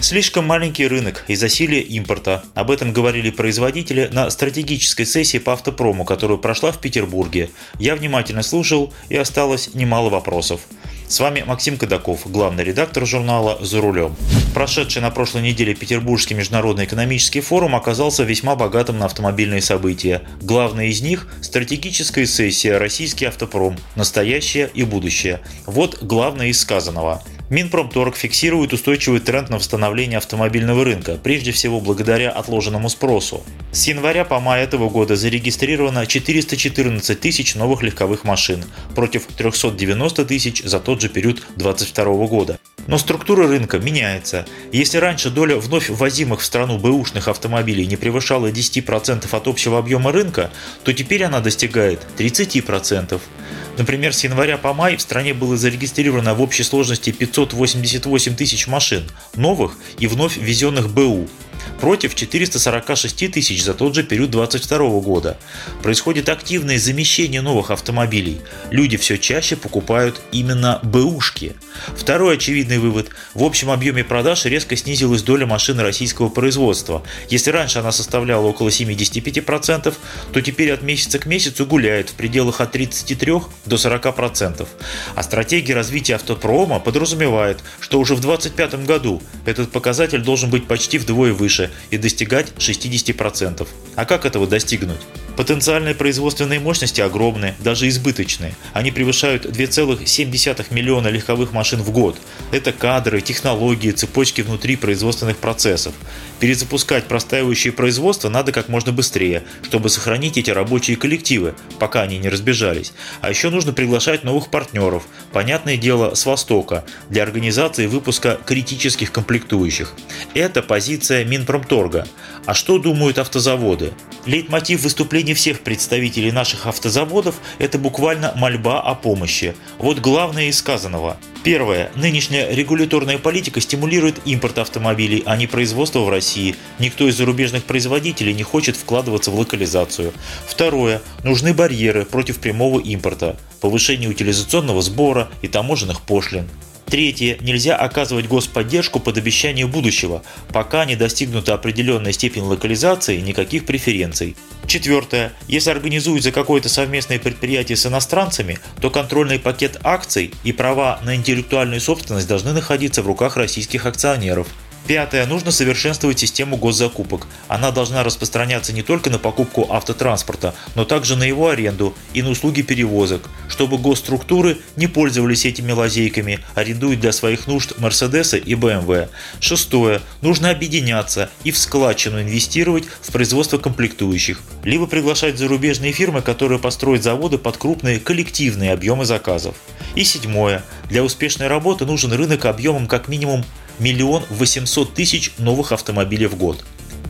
Слишком маленький рынок и засилие импорта. Об этом говорили производители на стратегической сессии по автопрому, которую прошла в Петербурге. Я внимательно слушал и осталось немало вопросов. С вами Максим Кадаков, главный редактор журнала «За рулем». Прошедший на прошлой неделе Петербургский международный экономический форум оказался весьма богатым на автомобильные события. Главное из них – стратегическая сессия «Российский автопром. Настоящее и будущее». Вот главное из сказанного. Минпромторг фиксирует устойчивый тренд на восстановление автомобильного рынка, прежде всего благодаря отложенному спросу. С января по май этого года зарегистрировано 414 тысяч новых легковых машин против 390 тысяч за тот же период 2022 года. Но структура рынка меняется. Если раньше доля вновь ввозимых в страну бэушных автомобилей не превышала 10% от общего объема рынка, то теперь она достигает 30%. Например, с января по май в стране было зарегистрировано в общей сложности 588 тысяч машин, новых и вновь ввезенных БУ, против 446 тысяч за тот же период 2022 года. Происходит активное замещение новых автомобилей. Люди все чаще покупают именно БУшки. Второй очевидный вывод. В общем объеме продаж резко снизилась доля машин российского производства. Если раньше она составляла около 75%, то теперь от месяца к месяцу гуляет в пределах от 33 до 40%. А стратегия развития автопрома подразумевает, что уже в 2025 году этот показатель должен быть почти вдвое выше и достигать 60%. А как этого достигнуть? Потенциальные производственные мощности огромные, даже избыточные. Они превышают 2,7 миллиона легковых машин в год. Это кадры, технологии, цепочки внутри производственных процессов. Перезапускать простаивающее производство надо как можно быстрее, чтобы сохранить эти рабочие коллективы, пока они не разбежались. А еще нужно приглашать новых партнеров, понятное дело, с Востока, для организации выпуска критических комплектующих. Это позиция Минпромторга. А что думают автозаводы? Лейтмотив выступлений всех представителей наших автозаводов – это буквально мольба о помощи. Вот главное из сказанного. Первое. Нынешняя регуляторная политика стимулирует импорт автомобилей, а не производство в России. Никто из зарубежных производителей не хочет вкладываться в локализацию. Второе. Нужны барьеры против прямого импорта, повышение утилизационного сбора и таможенных пошлин. Третье. Нельзя оказывать господдержку под обещание будущего, пока не достигнута определенная степень локализации, никаких преференций. Четвертое. Если организуется какое-то совместное предприятие с иностранцами, то контрольный пакет акций и права на интеллектуальную собственность должны находиться в руках российских акционеров. Пятое. Нужно совершенствовать систему госзакупок. Она должна распространяться не только на покупку автотранспорта, но также на его аренду и на услуги перевозок, чтобы госструктуры не пользовались этими лазейками, арендуя для своих нужд Мерседесы и БМВ. Шестое. Нужно объединяться и в складчину инвестировать в производство комплектующих, либо приглашать зарубежные фирмы, которые построят заводы под крупные коллективные объемы заказов. И седьмое. Для успешной работы нужен рынок объемом как минимум миллион восемьсот тысяч новых автомобилей в год.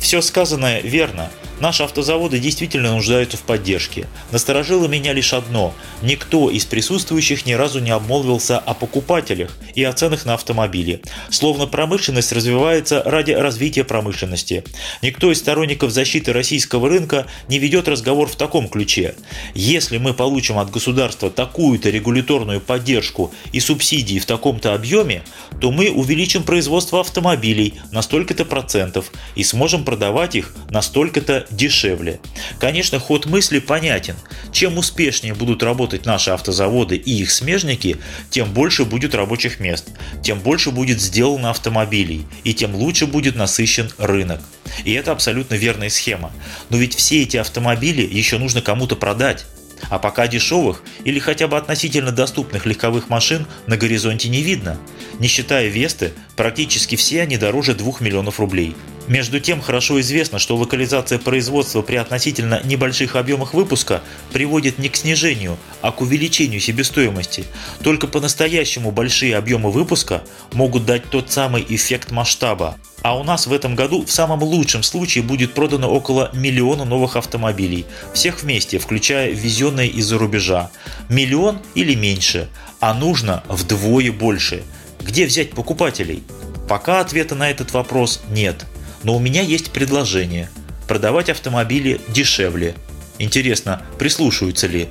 Все сказанное верно. Наши автозаводы действительно нуждаются в поддержке. Насторожило меня лишь одно. Никто из присутствующих ни разу не обмолвился о покупателях и о ценах на автомобили. Словно промышленность развивается ради развития промышленности. Никто из сторонников защиты российского рынка не ведет разговор в таком ключе. Если мы получим от государства такую-то регуляторную поддержку и субсидии в таком-то объеме, то мы увеличим производство автомобилей на столько-то процентов и сможем продавать их на столько-то дешевле. Конечно, ход мысли понятен. Чем успешнее будут работать наши автозаводы и их смежники, тем больше будет рабочих мест, тем больше будет сделано автомобилей и тем лучше будет насыщен рынок. И это абсолютно верная схема. Но ведь все эти автомобили еще нужно кому-то продать. А пока дешевых или хотя бы относительно доступных легковых машин на горизонте не видно. Не считая Весты, практически все они дороже 2 миллионов рублей. Между тем, хорошо известно, что локализация производства при относительно небольших объемах выпуска приводит не к снижению, а к увеличению себестоимости. Только по-настоящему большие объемы выпуска могут дать тот самый эффект масштаба. А у нас в этом году в самом лучшем случае будет продано около миллиона новых автомобилей. Всех вместе, включая ввезенные из-за рубежа. Миллион или меньше. А нужно вдвое больше. Где взять покупателей? Пока ответа на этот вопрос нет. Но у меня есть предложение. Продавать автомобили дешевле. Интересно, прислушаются ли?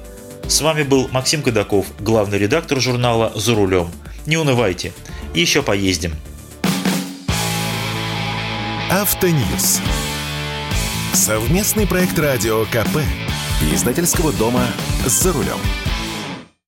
С вами был Максим Кадаков, главный редактор журнала «За рулем». Не унывайте, еще поездим. Автоньюз. Совместный проект радио КП. Издательского дома «За рулем».